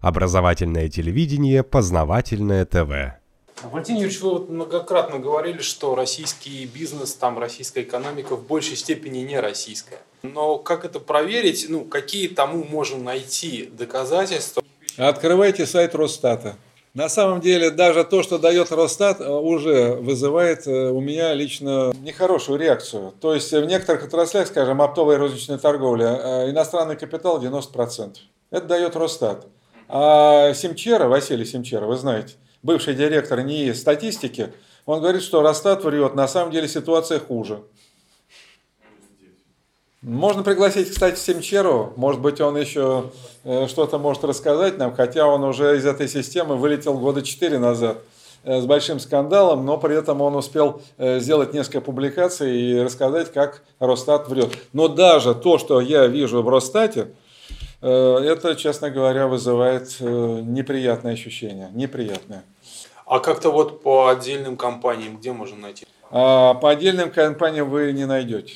Образовательное телевидение, познавательное ТВ. Валентин Юрьевич, вы вот многократно говорили, что российский бизнес, там российская экономика в большей степени не российская. Но как это проверить? Ну, какие тому можем найти доказательства? Открывайте сайт Росстата. На самом деле, даже то, что дает Росстат, э, уже вызывает э, у меня лично нехорошую реакцию. То есть в некоторых отраслях, скажем, оптовая и розничная торговля, э, иностранный капитал 90%. Это дает Росстат. А Симчера, Василий Симчера, вы знаете, бывший директор НИИ статистики, он говорит, что Росстат врет, на самом деле ситуация хуже. Можно пригласить, кстати, Симчеру. Может быть, он еще э, что-то может рассказать нам, хотя он уже из этой системы вылетел года 4 назад э, с большим скандалом, но при этом он успел э, сделать несколько публикаций и рассказать, как Росстат врет. Но даже то, что я вижу в Росстате, это, честно говоря, вызывает неприятное ощущение. Неприятное. А как-то вот по отдельным компаниям где можно найти? А по отдельным компаниям вы не найдете.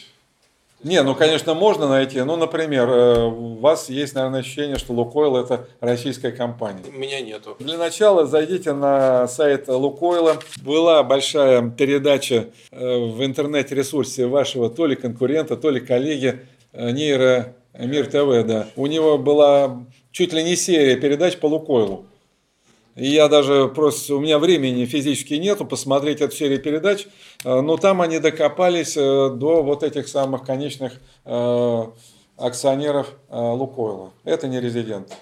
Не, ну, конечно, можно найти. Ну, например, э, у вас есть, наверное, ощущение, что Лукойл – это российская компания. У меня нету. Для начала зайдите на сайт Лукойла. Была большая передача э, в интернет-ресурсе вашего то ли конкурента, то ли коллеги э, Нейро Мир ТВ, да. У него была чуть ли не серия передач по Лукойлу. И я даже просто, у меня времени физически нету посмотреть эту серию передач, э, но там они докопались э, до вот этих самых конечных э, акционеров Лукойла. Это не резидент.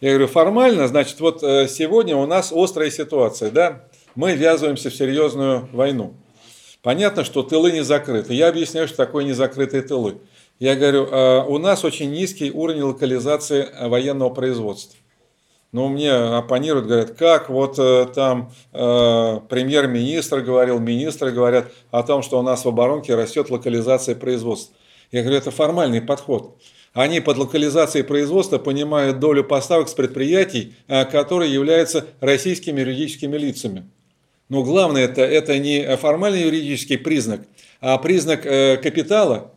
Я говорю, формально, значит, вот сегодня у нас острая ситуация, да, мы ввязываемся в серьезную войну. Понятно, что тылы не закрыты. Я объясняю, что такое незакрытые тылы. Я говорю, у нас очень низкий уровень локализации военного производства. Но мне оппонируют, говорят, как вот э, там э, премьер-министр говорил, министры говорят о том, что у нас в оборонке растет локализация производства. Я говорю, это формальный подход. Они под локализацией производства понимают долю поставок с предприятий, э, которые являются российскими юридическими лицами. Но главное это, это не формальный юридический признак, а признак э, капитала.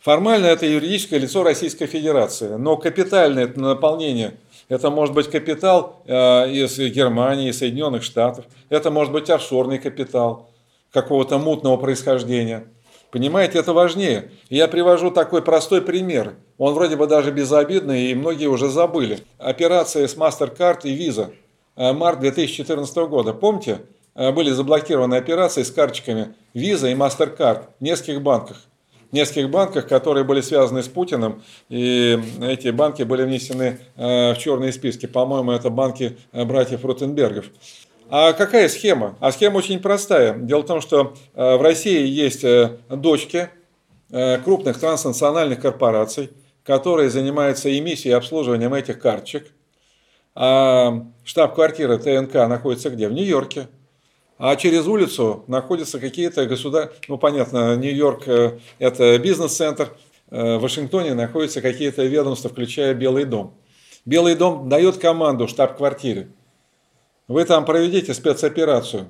Формально это юридическое лицо Российской Федерации, но капитальное это наполнение – это может быть капитал э, из Германии, Соединенных Штатов. Это может быть офшорный капитал какого-то мутного происхождения. Понимаете, это важнее. Я привожу такой простой пример. Он вроде бы даже безобидный, и многие уже забыли. Операция с MasterCard и Visa. Э, март 2014 года. Помните, э, были заблокированы операции с карточками Visa и MasterCard в нескольких банках нескольких банках, которые были связаны с Путиным, и эти банки были внесены э, в черные списки. По-моему, это банки э, братьев Ротенбергов. А какая схема? А схема очень простая. Дело в том, что э, в России есть дочки крупных транснациональных корпораций, которые занимаются эмиссией и обслуживанием этих карточек. А штаб-квартира ТНК находится где? В Нью-Йорке. А через улицу находятся какие-то государства, ну понятно, Нью-Йорк э, это бизнес-центр, э, в Вашингтоне находятся какие-то ведомства, включая Белый дом. Белый дом дает команду штаб-квартире. Вы там проведите спецоперацию.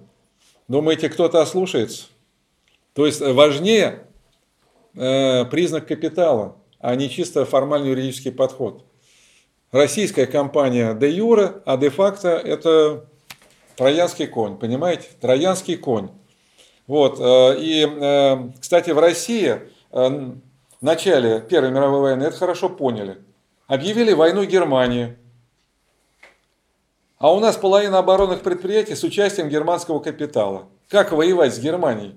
Думаете, кто-то ослушается? То есть важнее э, признак капитала, а не чисто формальный юридический подход. Российская компания де юра, а де факто это Троянский конь, понимаете? Троянский конь. Вот. Э, и, э, кстати, в России э, в начале Первой мировой войны это хорошо поняли. Объявили войну Германии. А у нас половина оборонных предприятий с участием германского капитала. Как воевать с Германией?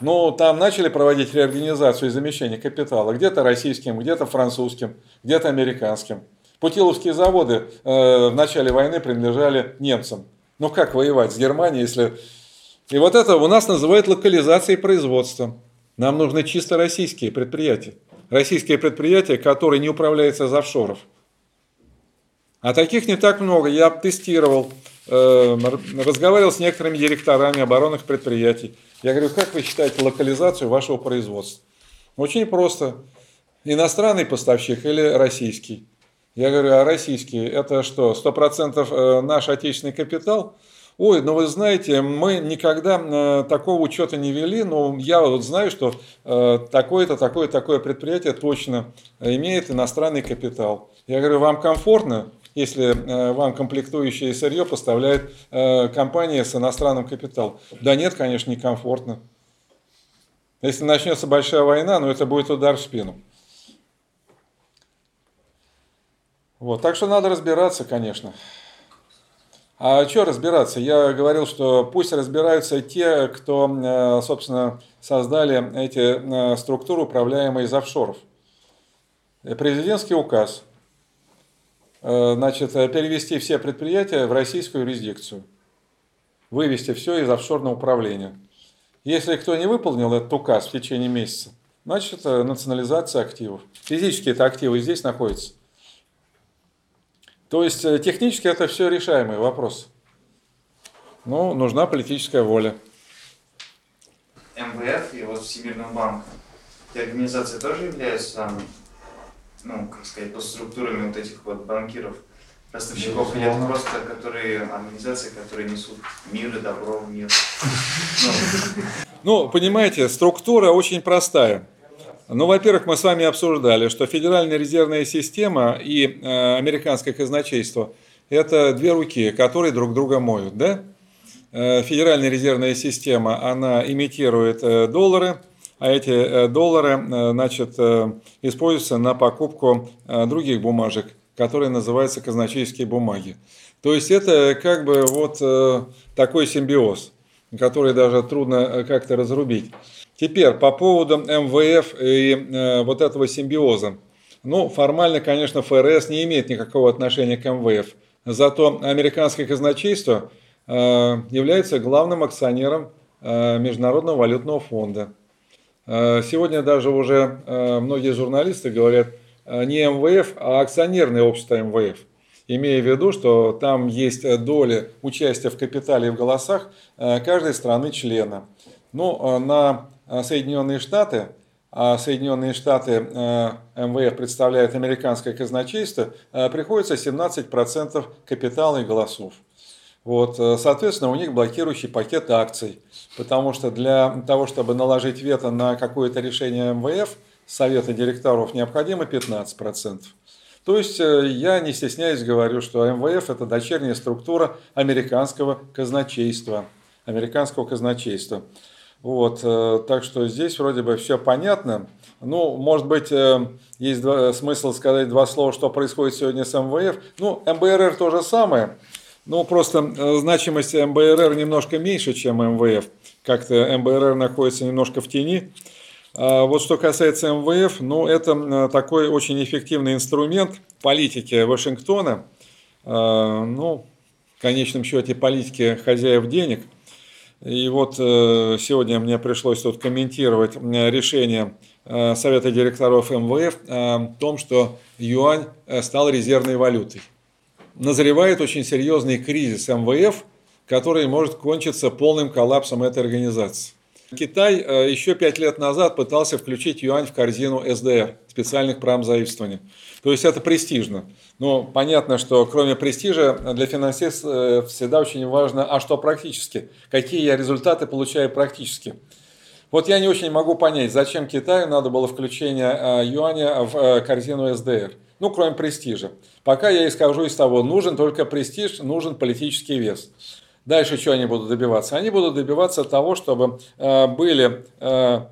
Ну, там начали проводить реорганизацию и замещение капитала. Где-то российским, где-то французским, где-то американским. Путиловские заводы э, в начале войны принадлежали немцам. Ну как воевать с Германией, если... И вот это у нас называют локализацией производства. Нам нужны чисто российские предприятия. Российские предприятия, которые не управляются из офшоров. А таких не так много. Я тестировал, э, разговаривал с некоторыми директорами оборонных предприятий. Я говорю, как вы считаете локализацию вашего производства? Очень просто. Иностранный поставщик или российский? Я говорю, а российские, это что, 100% э, наш отечественный капитал? Ой, ну вы знаете, мы никогда э, такого учета не вели, но я вот знаю, что э, такое-то, такое-такое предприятие точно имеет иностранный капитал. Я говорю, вам комфортно? если вам комплектующее сырье поставляет компания с иностранным капиталом? Да нет, конечно, некомфортно. Если начнется большая война, ну это будет удар в спину. Вот, так что надо разбираться, конечно. А что разбираться? Я говорил, что пусть разбираются те, кто, э, собственно, создали эти э, структуры, управляемые из офшоров. Президентский указ, э, значит, перевести все предприятия в российскую юрисдикцию, вывести все из офшорного управления. Если кто не выполнил этот указ в течение месяца, значит, национализация активов. Физически это активы здесь находятся. То есть э, технически это все решаемый вопрос. Ну, нужна политическая воля. МВФ и вот Всемирный банк, эти организации тоже являются, ну, как сказать, структурами вот этих вот банкиров, поставщиков, или это просто которые, организации, которые несут мир и добро в мир? Ну, понимаете, структура очень простая. Ну, во-первых, мы с вами обсуждали, что Федеральная резервная система и э, американское казначейство – это две руки, которые друг друга моют, да? Э, Федеральная резервная система, она имитирует э, доллары, а эти э, доллары, значит, используются на покупку других бумажек, которые называются казначейские бумаги. То есть это как бы вот такой симбиоз, который даже трудно как-то разрубить. Теперь по поводу МВФ и э, вот этого симбиоза. Ну, формально, конечно, ФРС не имеет никакого отношения к МВФ. Зато американское казначейство э, является главным акционером э, Международного валютного фонда. Э, сегодня даже уже э, многие журналисты говорят э, не МВФ, а акционерное общество МВФ. Имея в виду, что там есть доля участия в капитале и в голосах э, каждой страны члена. Ну, э, на Э, Соединенные Штаты, а Соединенные Штаты э, МВФ представляет американское казначейство, э, приходится 17% капитала и голосов. Вот, соответственно, у них блокирующий пакет акций, потому что для того, чтобы наложить вето на какое-то решение МВФ, Совета директоров необходимо 15%. То есть я не стесняюсь говорю, что МВФ это дочерняя структура американского казначейства. Американского казначейства. Вот, э, так что здесь вроде бы все понятно. Ну, может быть, э, есть два, смысл сказать два слова, что происходит сегодня с МВФ. Ну, МБРР то же самое. Ну, просто э, значимость МБРР немножко меньше, чем МВФ. Как-то МБРР находится немножко в тени. А вот что касается МВФ, ну, это такой очень эффективный инструмент политики Вашингтона. Ну, в конечном счете, политики хозяев денег – и вот э, сегодня мне пришлось тут комментировать э, решение э, Совета директоров МВФ о том, что юань стал резервной валютой. Назревает очень серьезный кризис МВФ, который может кончиться полным коллапсом этой организации. Китай еще пять лет назад пытался включить юань в корзину СДР, специальных промзаимствований. То есть это престижно. Но понятно, что кроме престижа для финансиста э, всегда очень важно, а что практически? Какие я результаты получаю практически? Вот я не очень могу понять, зачем Китаю надо было включение э, юаня в э, корзину СДР. Ну, кроме престижа. Пока я исхожу из того, нужен только престиж, нужен политический вес. Дальше что они будут добиваться? Они будут добиваться того, чтобы были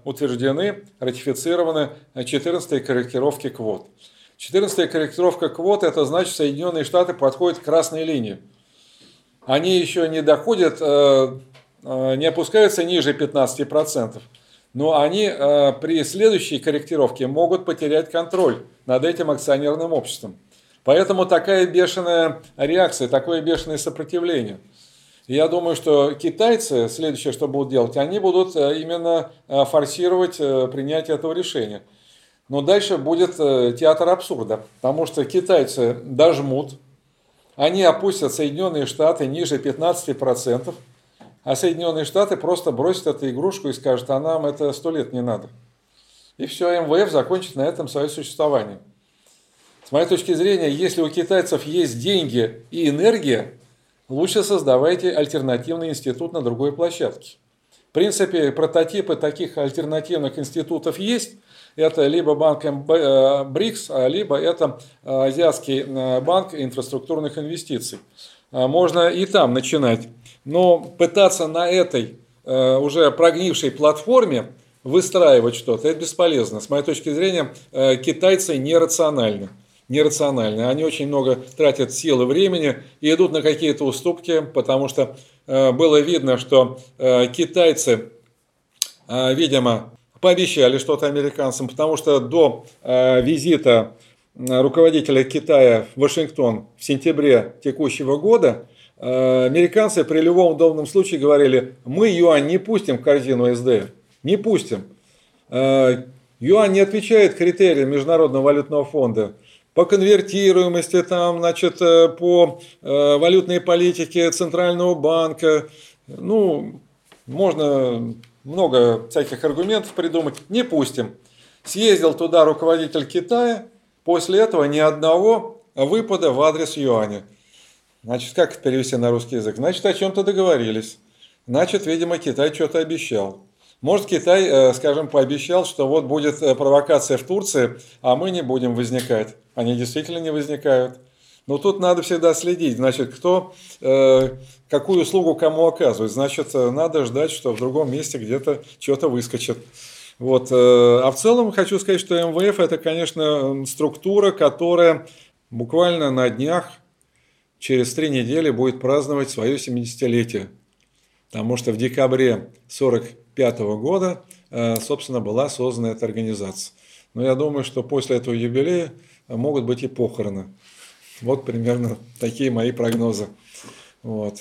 утверждены, ратифицированы 14 корректировки квот. 14 корректировка квот, это значит, Соединенные Штаты подходят к красной линии. Они еще не доходят, э, э, не опускаются ниже 15%, но они э, при следующей корректировке могут потерять контроль над этим акционерным обществом. Поэтому такая бешеная реакция, такое бешеное сопротивление. Я думаю, что китайцы, следующее, что будут делать, они будут именно форсировать принятие этого решения – но дальше будет э, театр абсурда, потому что китайцы дожмут, они опустят Соединенные Штаты ниже 15%, а Соединенные Штаты просто бросят эту игрушку и скажут, а нам это сто лет не надо. И все, МВФ закончит на этом свое существование. С моей точки зрения, если у китайцев есть деньги и энергия, лучше создавайте альтернативный институт на другой площадке. В принципе, прототипы таких альтернативных институтов есть – Это либо банк БРИКС, либо это Азиатский банк инфраструктурных инвестиций. Можно и там начинать. Но пытаться на этой уже прогнившей платформе выстраивать что-то, это бесполезно. С моей точки зрения, китайцы нерациональны нерациональны. Они очень много тратят сил и времени и идут на какие-то уступки, потому что э, было видно, что э, китайцы, э, видимо, пообещали что-то американцам, потому что до визита руководителя Китая в Вашингтон в сентябре текущего года американцы при любом удобном случае говорили, мы юань не пустим в корзину СДР, не пустим. Юань не отвечает критериям Международного валютного фонда по конвертируемости, там, значит, э, по э, валютной политике Центрального банка. Ну, можно много всяких аргументов придумать. Не пустим. Съездил туда руководитель Китая, после этого ни одного выпада в адрес юаня. Значит, как перевести на русский язык? Значит, о чем-то договорились. Значит, видимо, Китай что-то обещал. Может, Китай, э, скажем, пообещал, что вот будет э, провокация в Турции, а мы не будем возникать. Они действительно не возникают. Но тут надо всегда следить, значит, кто э, какую услугу кому оказывает. Значит, надо ждать, что в другом месте где-то что-то выскочит. Вот. А в целом хочу сказать, что МВФ это, конечно, структура, которая буквально на днях, через три недели будет праздновать свое 70-летие. Потому что в декабре 40 1995 года, э, собственно, была создана эта организация. Но я думаю, что после этого юбилея могут быть и похороны. Вот примерно такие мои прогнозы. Вот.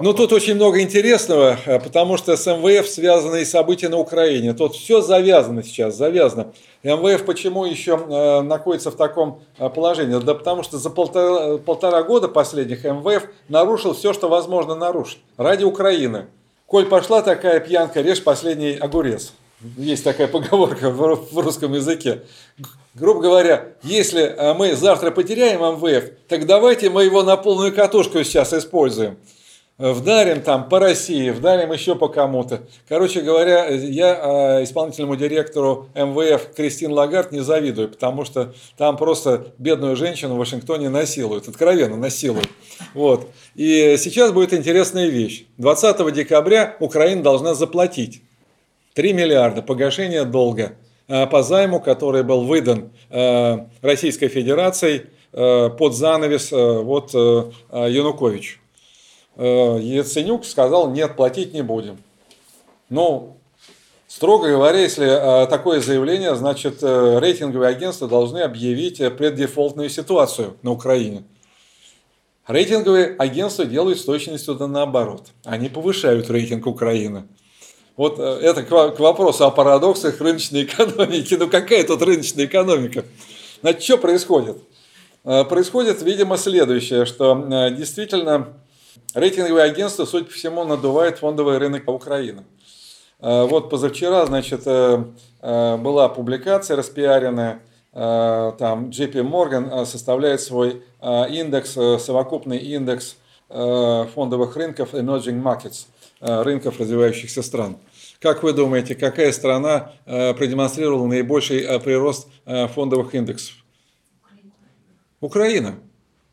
Ну, тут очень много интересного, э, потому что с МВФ связаны и события на Украине. Тут все завязано сейчас, завязано. МВФ почему еще э, находится в таком положении? Да потому что за полтора, полтора года последних МВФ нарушил все, что возможно нарушить ради Украины. Коль пошла такая пьянка, режь последний огурец. Есть такая поговорка в русском языке. Грубо говоря, если э, мы завтра потеряем МВФ, так давайте мы его на полную катушку сейчас используем вдарим там по России, вдарим еще по кому-то. Короче говоря, я э, исполнительному директору МВФ Кристин Лагард не завидую, потому что там просто бедную женщину в Вашингтоне насилуют, откровенно насилуют. Вот. И сейчас будет интересная вещь. 20 декабря Украина должна заплатить 3 миллиарда погашения долга э, по займу, который был выдан э, Российской Федерацией под занавес вот Янукович. Э, Яценюк сказал, нет, платить не будем. Ну, строго говоря, если э, такое заявление, значит, э, рейтинговые агентства должны объявить преддефолтную ситуацию на Украине. Рейтинговые агентства делают с точностью наоборот. Они повышают рейтинг Украины. Вот это к вопросу о парадоксах рыночной экономики. Ну какая тут рыночная экономика? Значит, что происходит? Происходит, видимо, следующее, что действительно Рейтинговые агентства, судя по всему, надувают фондовый рынок Украины. Э, вот позавчера, значит, э, э, была публикация распиаренная, там JP Morgan составляет свой индекс, совокупный индекс фондовых рынков Emerging Markets, рынков развивающихся стран. Как вы думаете, какая страна продемонстрировала наибольший прирост фондовых индексов? Украина.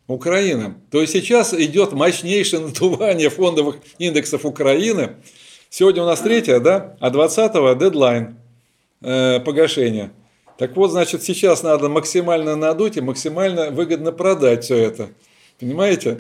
Украина. То есть сейчас идет мощнейшее надувание фондовых индексов Украины. Сегодня у нас третья, да? А 20-го дедлайн э, погашения. Так вот, значит, сейчас надо максимально надуть и максимально выгодно продать все это. Понимаете?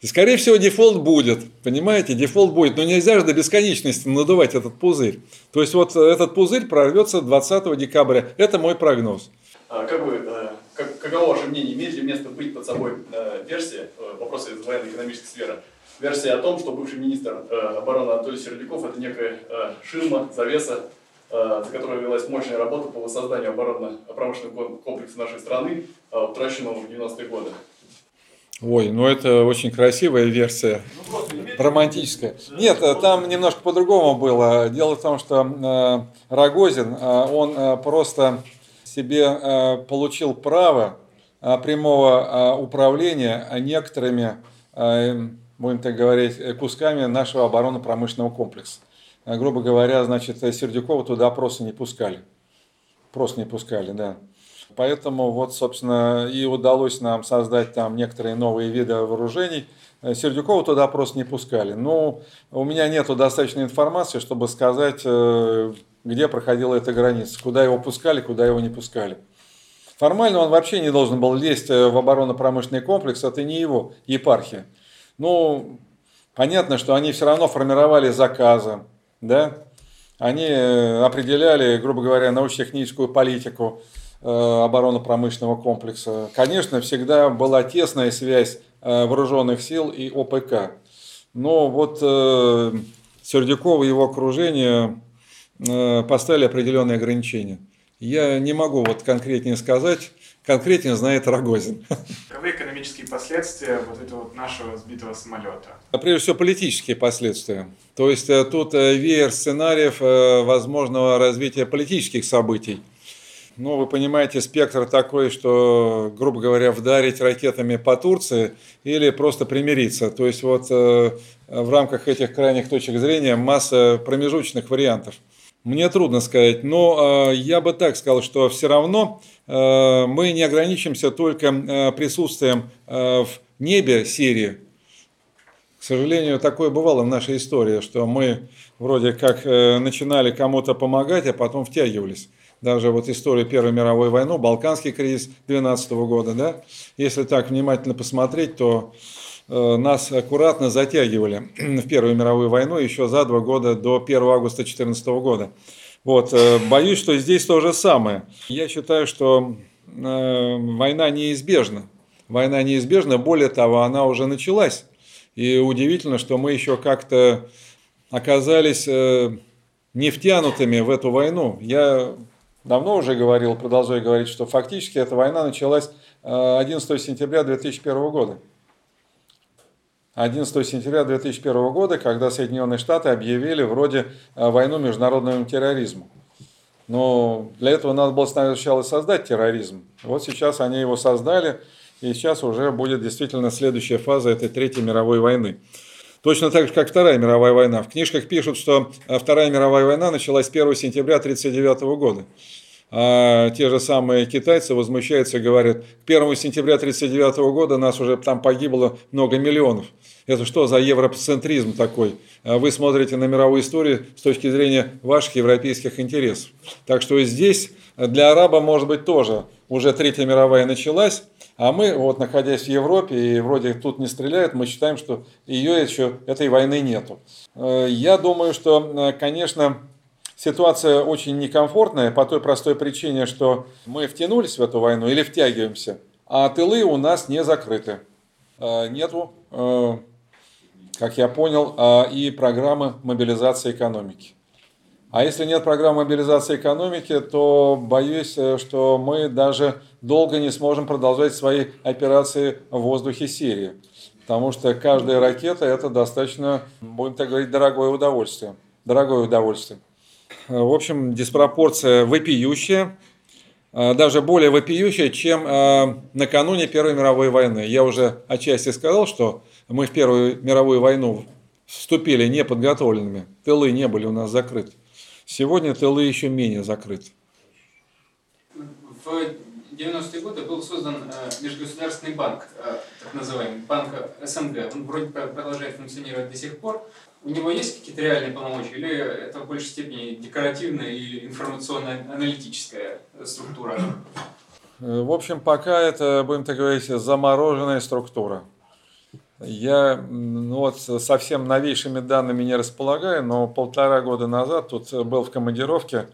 И, скорее всего, дефолт будет. Понимаете, дефолт будет. Но нельзя же до бесконечности надувать этот пузырь. То есть, вот этот пузырь прорвется 20 декабря. Это мой прогноз. А, как бы э, как, каково ваше мнение, имеет ли место быть под собой э, версия, э, вопросы из военно-экономической сферы, версия о том, что бывший министр обороны Анатолий Сердюков это некая ширма, завеса, за которой велась мощная работа по воссозданию оборонно-промышленного комплекса нашей страны, утраченного в 90-е годы. Ой, ну это очень красивая версия, романтическая. Нет, э, там немножко по-другому было. Дело в том, что э, Рогозин, э, он просто себе получил право прямого управления некоторыми, будем так говорить, кусками нашего оборонно-промышленного комплекса. Грубо говоря, значит, Сердюкова туда просто не пускали. Просто не пускали, да. Поэтому вот, собственно, и удалось нам создать там некоторые новые виды вооружений. Э, Сердюкова туда просто не пускали. Но у меня нету достаточной информации, чтобы сказать, э, где проходила эта граница, куда его пускали, куда его не пускали. Формально он вообще не должен был лезть в оборонно-промышленный комплекс, это не его епархия. Ну, понятно, что они все равно формировали заказы, да, они определяли, грубо говоря, научно-техническую политику, Э, оборонно-промышленного комплекса. Конечно, всегда была тесная связь э, вооруженных сил и ОПК. Но вот э, Сердюков и его окружение поставили определенные ограничения. Я не могу вот конкретнее сказать, конкретнее знает Рогозин. Каковы экономические последствия вот этого вот нашего сбитого самолета? Прежде всего политические последствия. То есть тут веер сценариев возможного развития политических событий. Ну, вы понимаете, спектр такой, что, грубо говоря, вдарить ракетами по Турции или просто примириться. То есть вот э, в рамках этих крайних точек зрения масса промежуточных вариантов. Мне трудно сказать, но э, я бы так сказал, что все равно э, мы не ограничимся только э, присутствием э, в небе Сирии. К сожалению, такое бывало в нашей истории, что мы вроде как э, начинали кому-то помогать, а потом втягивались даже вот историю Первой мировой войны, Балканский кризис 12 года, да, если так внимательно посмотреть, то э, нас аккуратно затягивали в Первую мировую войну еще за два года до 1 августа 2014 года. Вот, э, боюсь, что здесь то же самое. Я считаю, что э, война неизбежна. Война неизбежна, более того, она уже началась. И удивительно, что мы еще как-то оказались не втянутыми в эту войну. Я давно уже говорил, продолжаю говорить, что фактически эта война началась 11 э, сентября 2001 года. 11 сентября 2001 года, когда Соединенные Штаты объявили вроде э, войну международному терроризму. Но для этого надо было сначала создать терроризм. Вот сейчас они его создали, и сейчас уже будет действительно следующая фаза этой Третьей мировой войны. Точно так же, как Вторая мировая война. В книжках пишут, что э, Вторая мировая война началась 1 сентября 1939 года. А те же самые китайцы возмущаются и говорят, к 1 сентября 1939 года нас уже там погибло много миллионов. Это что за европоцентризм такой? А вы смотрите на мировую историю с точки зрения ваших европейских интересов. Так что здесь для араба, может быть, тоже уже Третья мировая началась, а мы, вот находясь в Европе и вроде тут не стреляют, мы считаем, что ее еще, этой войны нету. Э, я думаю, что, э, конечно, ситуация очень некомфортная по той простой причине, что мы втянулись в эту войну или втягиваемся, а тылы у нас не закрыты. Э, нету, э, как я понял, э, и программы мобилизации экономики. А если нет программы мобилизации экономики, то боюсь, что мы даже долго не сможем продолжать свои операции в воздухе Сирии. Потому что каждая ракета – это достаточно, будем так говорить, дорогое удовольствие. Дорогое удовольствие. В общем, диспропорция вопиющая, а, даже более вопиющая, чем а, накануне Первой мировой войны. Я уже отчасти сказал, что мы в Первую мировую войну вступили неподготовленными, тылы не были у нас закрыты. Сегодня тылы еще менее закрыты. В 90-е годы был создан э, Межгосударственный банк, э, так называемый, банк СНГ. Он вроде продолжает функционировать до сих пор. У него есть какие-то реальные полномочия или это в большей степени декоративная и информационно-аналитическая структура? Э, в общем, пока это, будем так говорить, замороженная структура. Я ну вот совсем новейшими данными не располагаю, но полтора года назад тут был в командировке,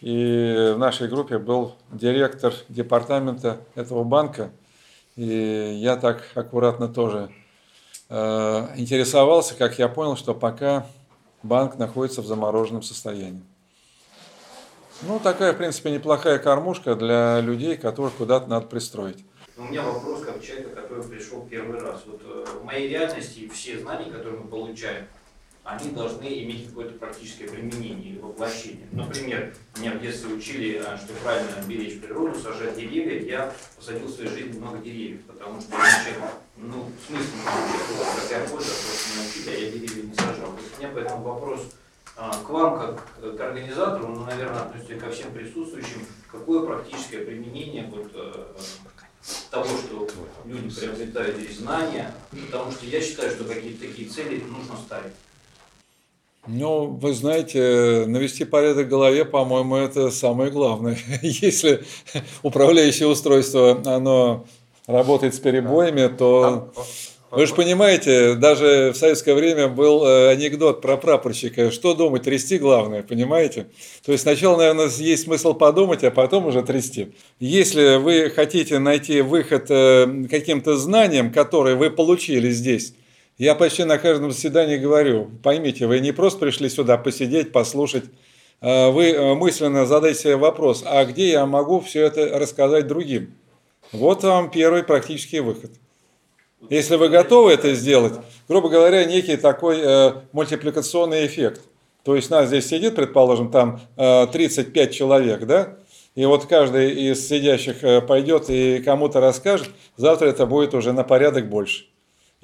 и в нашей группе был директор департамента этого банка, и я так аккуратно тоже Э, интересовался, как я понял, что пока банк находится в замороженном состоянии. Ну, такая, в принципе, неплохая кормушка для людей, которых куда-то надо пристроить. У меня вопрос как человека, который пришел первый раз. Вот э, в моей реальности все знания, которые мы получаем, они должны иметь какое-то практическое применение или воплощение. Например, меня в детстве учили, э, что правильно беречь природу, сажать деревья. Я посадил в своей жизни много деревьев, потому что иначе, ну, смысл не какая польза, просто не учили, а я деревья не сажал. То у меня по этому вопрос, А, к вам, как к организатору, ну, наверное, относитесь ко всем присутствующим, какое практическое применение вот, э, того, что люди приобретают здесь знания, потому что я считаю, что какие-то такие цели нужно ставить. Ну, вы знаете, навести порядок в голове, по-моему, это самое главное. Если управляющее устройство, оно работает с перебоями, то вы же понимаете, даже в советское время был э, анекдот про прапорщика. Что думать, трясти главное, понимаете? То есть сначала, наверное, есть смысл подумать, а потом уже трясти. Если вы хотите найти выход э, каким-то знаниям, которые вы получили здесь, я почти на каждом заседании говорю, поймите, вы не просто пришли сюда посидеть, послушать, а вы э, мысленно задайте себе вопрос, а где я могу все это рассказать другим? Вот вам первый практический выход. Если вы готовы это сделать, грубо говоря, некий такой э, мультипликационный эффект. То есть нас здесь сидит, предположим, там э, 35 человек, да? И вот каждый из сидящих э, пойдет и кому-то расскажет, завтра это будет уже на порядок больше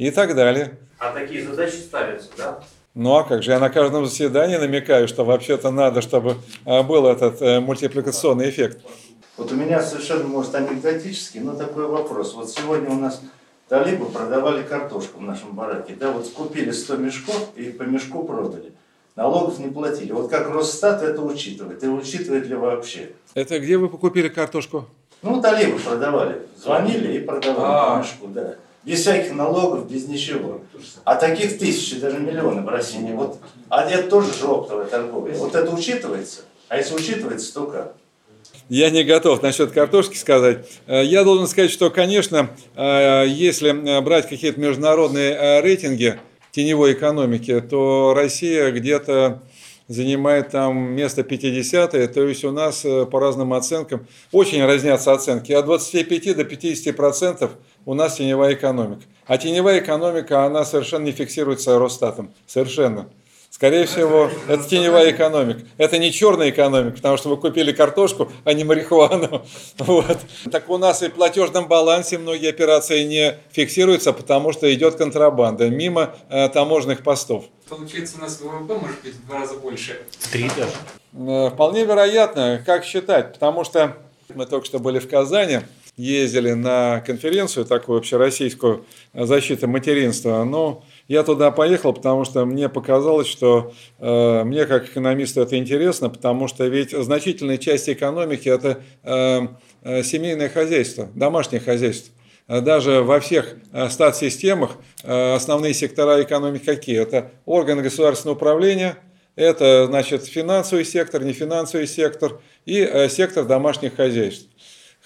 и так далее. А такие задачи ставятся, да? Ну а как же, я на каждом заседании намекаю, что вообще-то надо, чтобы а, был этот э, мультипликационный эффект. Вот у меня совершенно, может, анекдотический, но такой вопрос. Вот сегодня у нас талибы продавали картошку в нашем бараке. Да, вот купили 100 мешков и по мешку продали. Налогов не платили. Вот как Росстат это учитывает? И учитывает ли вообще? Это где вы покупили картошку? Ну, талибы продавали. Звонили и продавали А. по мешку, да. Без всяких налогов, без ничего. А таких тысячи, даже миллионы в России. Вот, а это тоже же оптовая торговля. Вот это учитывается? А если учитывается, то как? Я не готов насчет картошки сказать. Э, Я должен сказать, что, конечно, э, если э, брать какие-то международные рейтинги теневой экономики, то Россия где-то занимает там место 50 то есть у нас э, по разным оценкам очень разнятся оценки. От 25 до 50 процентов у нас теневая экономика. А теневая экономика, она совершенно не фиксируется Росстатом. Совершенно. Скорее всего, это теневая экономика. Это не черная экономика, потому что вы купили картошку, а не марихуану. Вот. Так у нас и в платежном балансе многие операции не фиксируются, потому что идет контрабанда мимо э, таможенных постов. Получается, у нас ВВП может быть в два раза больше. Три даже. Э, Вполне вероятно, как считать, потому что мы только что были в Казани, ездили на конференцию такую общероссийскую защиты материнства. Но я туда поехал, потому что мне показалось, что э, мне как экономисту это интересно, потому что ведь значительная часть экономики это э, э, семейное хозяйство, домашнее хозяйство. Э, Даже во всех э, стат-системах основные сектора экономики какие? Это органы государственного управления, это, значит, финансовый сектор, нефинансовый сектор и сектор домашних хозяйств.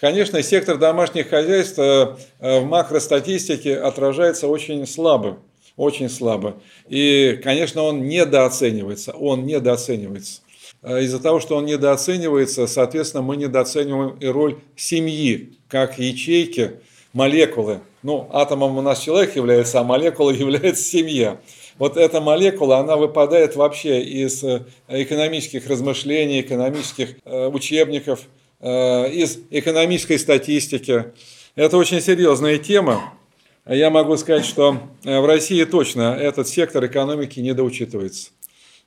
Конечно, сектор домашних хозяйств в макростатистике отражается очень слабо, очень слабо. И, конечно, он недооценивается, он недооценивается. Э, Из-за того, что он недооценивается, соответственно, мы недооцениваем и роль семьи, как ячейки, молекулы. Ну, атомом у нас человек является, а молекулой является семья. Вот эта молекула, она выпадает вообще из э, экономических размышлений, экономических э, учебников, э, из экономической статистики. Это очень серьезная тема. Я могу сказать, что э, в России точно этот сектор экономики недоучитывается.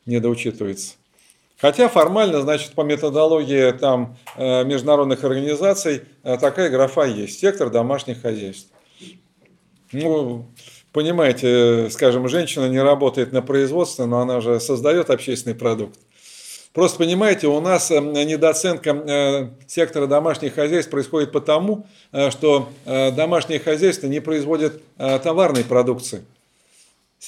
Недоучитывается. Хотя формально, значит, по методологии там, э, международных организаций э, такая графа есть. Сектор домашних хозяйств. Ну, понимаете, скажем, женщина не работает на производстве, но она же создает общественный продукт. Просто понимаете, у нас э, недооценка э, сектора домашних хозяйств происходит потому, э, что домашние хозяйства не производят товарной продукции.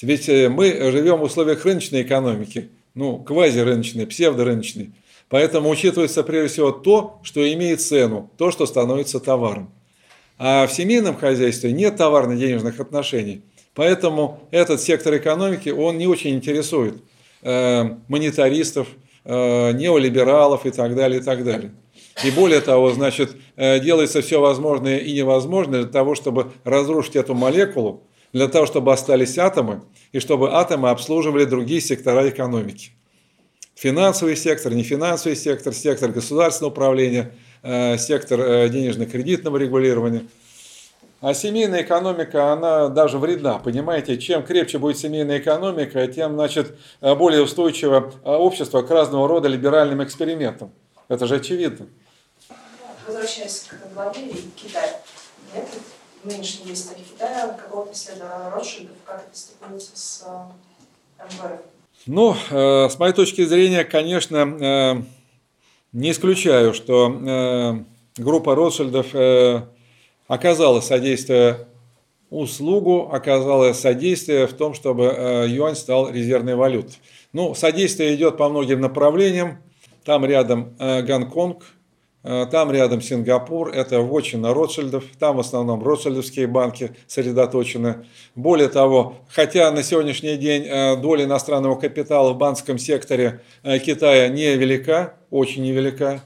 Ведь мы живем в условиях рыночной экономики, ну, квазирыночной, псевдорыночной. Поэтому учитывается прежде всего то, что имеет цену, то, что становится товаром. А в семейном хозяйстве нет товарно-денежных отношений. Поэтому этот сектор экономики, он не очень интересует монетаристов, неолибералов и так далее, и так далее. И более того, значит, э, делается все возможное и невозможное для того, чтобы разрушить эту молекулу, для того, чтобы остались атомы, и чтобы атомы обслуживали другие сектора экономики. Финансовый сектор, нефинансовый сектор, сектор государственного управления, э, сектор э, денежно-кредитного регулирования. А семейная экономика, она даже вредна, понимаете? Чем крепче будет семейная экономика, тем, значит, более устойчиво общество к разного рода либеральным экспериментам. Это же очевидно. Возвращаясь к главе и Китаю. Нет нынешней истории Китая какого-то следа Ротшильдов, как это стыкуется с э, МВФ? Ну, э, с моей точки зрения, конечно, э, не исключаю, что э, группа Ротшильдов оказала содействие услугу, оказала содействие в том, чтобы э, юань стал резервной валютой. Ну, содействие идет по многим направлениям. Там рядом э, Гонконг, э, там рядом Сингапур, это вотчина Ротшильдов, там в основном Ротшильдовские банки сосредоточены. Более того, хотя на сегодняшний день доля иностранного капитала в банковском секторе Китая невелика, очень невелика,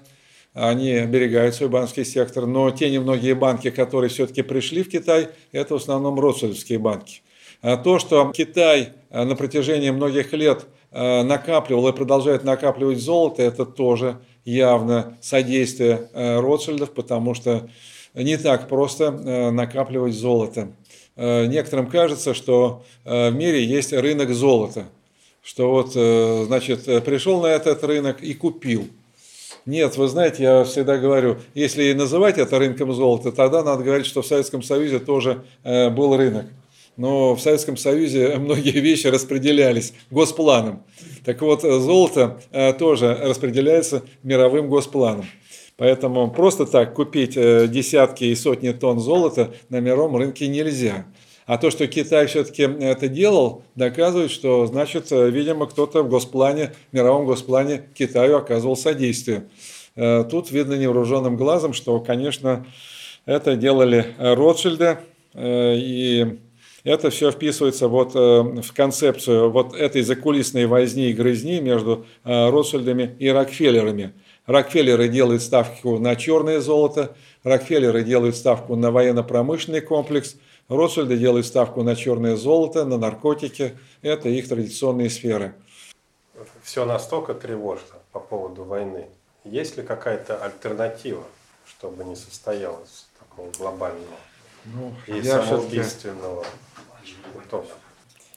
они оберегают свой банковский сектор, но те немногие банки, которые все-таки пришли в Китай, это в основном Ротшильдовские банки. А то, что Китай на протяжении многих лет Э, накапливал и продолжает накапливать золото, это тоже явно содействие э, Ротшильдов, потому что не так просто э, накапливать золото. Некоторым кажется, что в мире есть рынок золота, что вот, значит, пришел на этот рынок и купил. Нет, вы знаете, я всегда говорю, если называть это рынком золота, тогда надо говорить, что в Советском Союзе тоже был рынок но в Советском Союзе многие вещи распределялись госпланом. Так вот, золото э, тоже распределяется мировым госпланом. Поэтому просто так купить э, десятки и сотни тонн золота на мировом рынке нельзя. А то, что Китай все-таки это делал, доказывает, что, значит, э, видимо, кто-то в госплане, в мировом госплане Китаю оказывал содействие. Тут видно невооруженным глазом, что, конечно, это делали Ротшильды, и это все вписывается вот э, в концепцию вот этой закулисной возни и грызни между э, Ротшильдами и Рокфеллерами. Рокфеллеры делают ставку на черное золото, Рокфеллеры делают ставку на военно-промышленный комплекс, Ротшильды делают ставку на черное золото, на наркотики. Это их традиционные сферы. Все настолько тревожно по поводу войны. Есть ли какая-то альтернатива, чтобы не состоялось такого глобального ну, и самоубийственного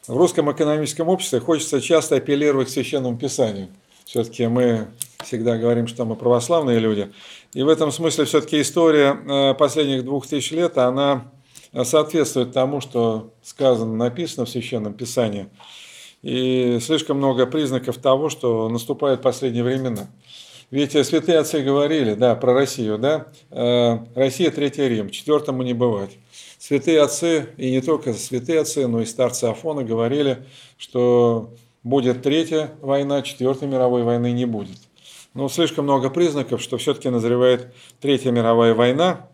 в русском экономическом обществе хочется часто апеллировать к священному писанию. Все-таки мы всегда говорим, что мы православные люди. И в этом смысле все-таки история э, последних двух тысяч лет, она соответствует тому, что сказано, написано в Священном Писании. И слишком много признаков того, что наступают последние времена. Ведь святые отцы говорили, да, про Россию, да, э, Россия – Третий Рим, четвертому не бывать. Святые отцы, и не только святые отцы, но и старцы Афона говорили, что будет третья война, четвертой мировой войны не будет. Но слишком много признаков, что все-таки назревает Третья мировая война.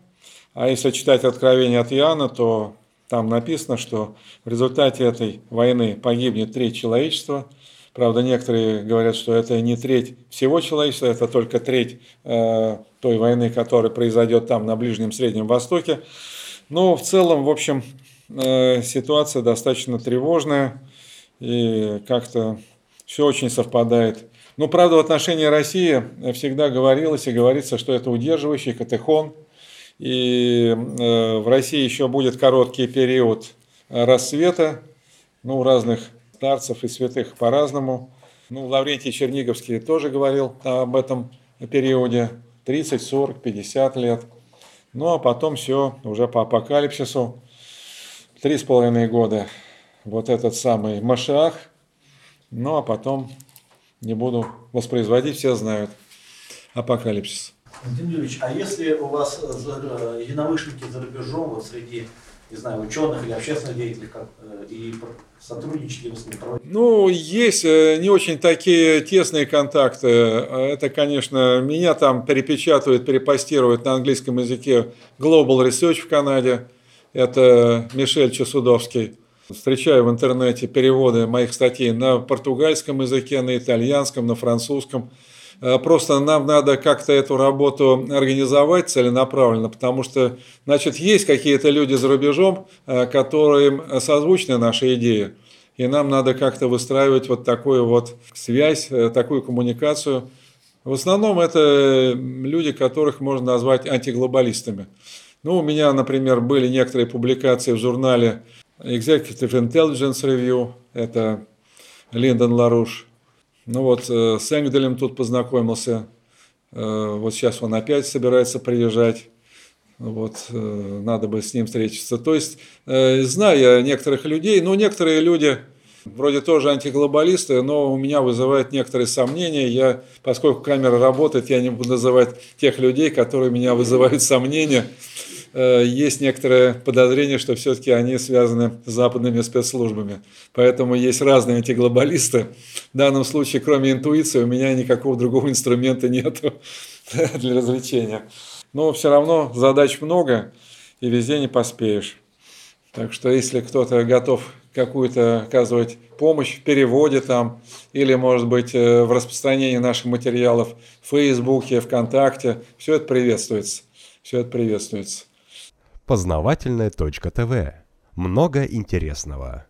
А если читать Откровение от Иоанна, то там написано, что в результате этой войны погибнет треть человечества. Правда, некоторые говорят, что это не треть всего человечества, это только треть э, той войны, которая произойдет там на Ближнем Среднем Востоке. Но в целом, в общем, э, ситуация достаточно тревожная и как-то все очень совпадает. Но, правда, в отношении России всегда говорилось и говорится, что это удерживающий катехон, и э, в России еще будет короткий период рассвета, ну, у разных старцев и святых по-разному. Ну, Лаврентий Черниговский тоже говорил об этом периоде, 30, 40, 50 лет – ну а потом все уже по апокалипсису. Три с половиной года вот этот самый Машах. Ну а потом не буду воспроизводить, все знают апокалипсис. Владимир Юрьевич, а если у вас э, единомышленники за рубежом, вот среди не знаю, ученых или общественных деятелей, как, э, и сотрудничали вы с ними? Ну, есть э, не очень такие тесные контакты. Это, конечно, меня там перепечатывают, перепостируют на английском языке Global Research в Канаде. Это Мишель Чесудовский. Встречаю в интернете переводы моих статей на португальском языке, на итальянском, на французском. Э, просто нам надо как-то эту работу организовать целенаправленно, потому что, значит, есть какие-то люди за рубежом, э, которым созвучны наши идеи. И нам надо как-то выстраивать вот такую вот связь, э, такую коммуникацию. В основном это люди, которых можно назвать антиглобалистами. Ну, у меня, например, были некоторые публикации в журнале Executive Intelligence Review, это Линдон Ларуш. Ну вот, э, с Энгделем тут познакомился. Э, вот сейчас он опять собирается приезжать. Вот, э, надо бы с ним встретиться. То есть, зная некоторых людей, ну, некоторые люди вроде тоже антиглобалисты, но у меня вызывает некоторые сомнения. Я, поскольку камера работает, я не буду называть тех людей, которые меня вызывают сомнения. Э, есть некоторое подозрение, что все-таки они связаны с западными спецслужбами. Поэтому есть разные антиглобалисты. В данном случае, кроме интуиции, у меня никакого другого инструмента нет для развлечения. Но все равно задач много, и везде не поспеешь. Так что если кто-то готов какую-то оказывать помощь в переводе там, или, может быть, э, в распространении наших материалов в Фейсбуке, ВКонтакте, все это приветствуется. Все это приветствуется. Познавательная ТВ. Много интересного.